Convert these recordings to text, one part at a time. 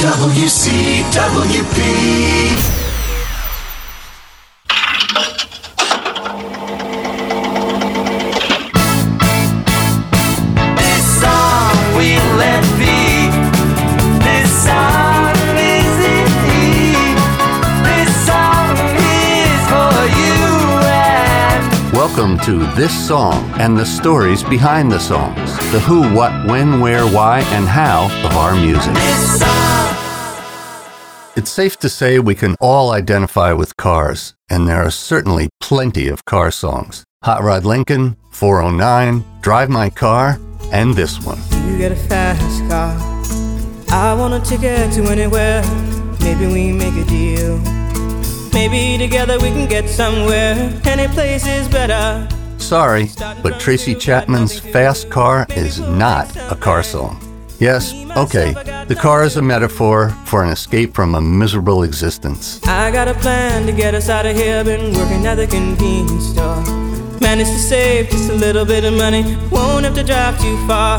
WCWP. This song we let be. This song is it. This song is for you and Welcome to This Song and the stories behind the songs. The who, what, when, where, why, and how of our music. It's safe to say we can all identify with cars, and there are certainly plenty of car songs. Hot Rod Lincoln, 409, Drive My Car, and this one. You a fast car. I want a ticket to anywhere. Maybe we make a deal. Maybe together we can get somewhere. Any place is better. Sorry, but Tracy Chapman's Fast Car is not a car song. Yes, okay, the car is a metaphor for an escape from a miserable existence. I got a plan to get us out of here. Been working at the convenience store. Managed to save just a little bit of money. Won't have to drive too far.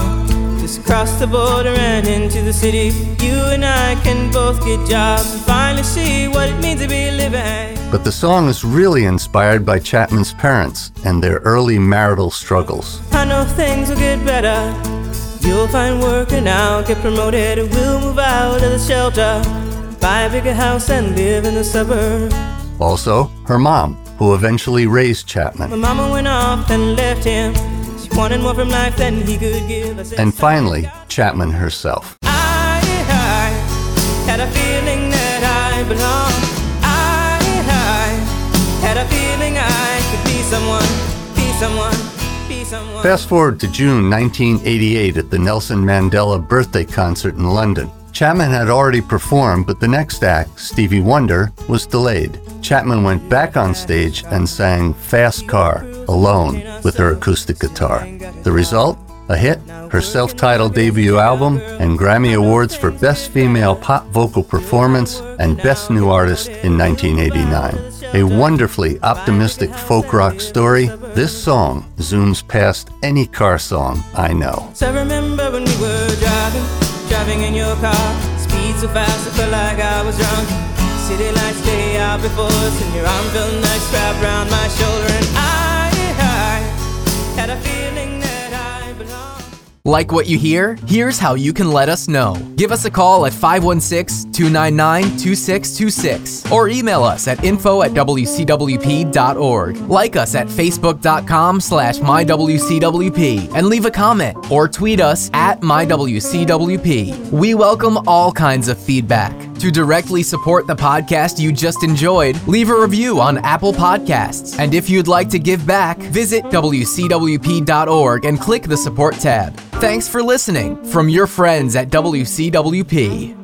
Just cross the border and into the city. You and I can both get jobs and finally see what it means to be living. But the song is really inspired by Chapman's parents and their early marital struggles. I know things will get better. You'll find work and I'll get promoted. We'll move out of the shelter, buy a bigger house and live in the suburbs. Also, her mom, who eventually raised My Chapman. mama went off and left him. She wanted more from life than he could give. Said, And finally, Chapman herself. I, I had a feeling that I belonged. I, I had a feeling I could be someone, be someone. Fast forward to June 1988 at the Nelson Mandela birthday concert in London. Chapman had already performed, but the next act, Stevie Wonder, was delayed. Chapman went back on stage and sang Fast Car alone with her acoustic guitar. The result? A hit, her self titled debut album, and Grammy Awards for Best Female Pop Vocal Performance and Best New Artist in 1989. A wonderfully optimistic folk rock story, this song zooms past any car song I know. So I remember when we were driving, driving in your car. Speed so fast, I felt like I was drunk. City lights out before us, and your arm felt nice wrapped around my shoulder. And I, I had a feeling. Like what you hear? Here's how you can let us know. Give us a call at 516 299 2626 or email us at info at wcwp.org. Like us at facebook.com slash mywcwp and leave a comment or tweet us at mywcwp. We welcome all kinds of feedback. To directly support the podcast you just enjoyed, leave a review on Apple Podcasts. And if you'd like to give back, visit wcwp.org and click the support tab. Thanks for listening from your friends at WCWP.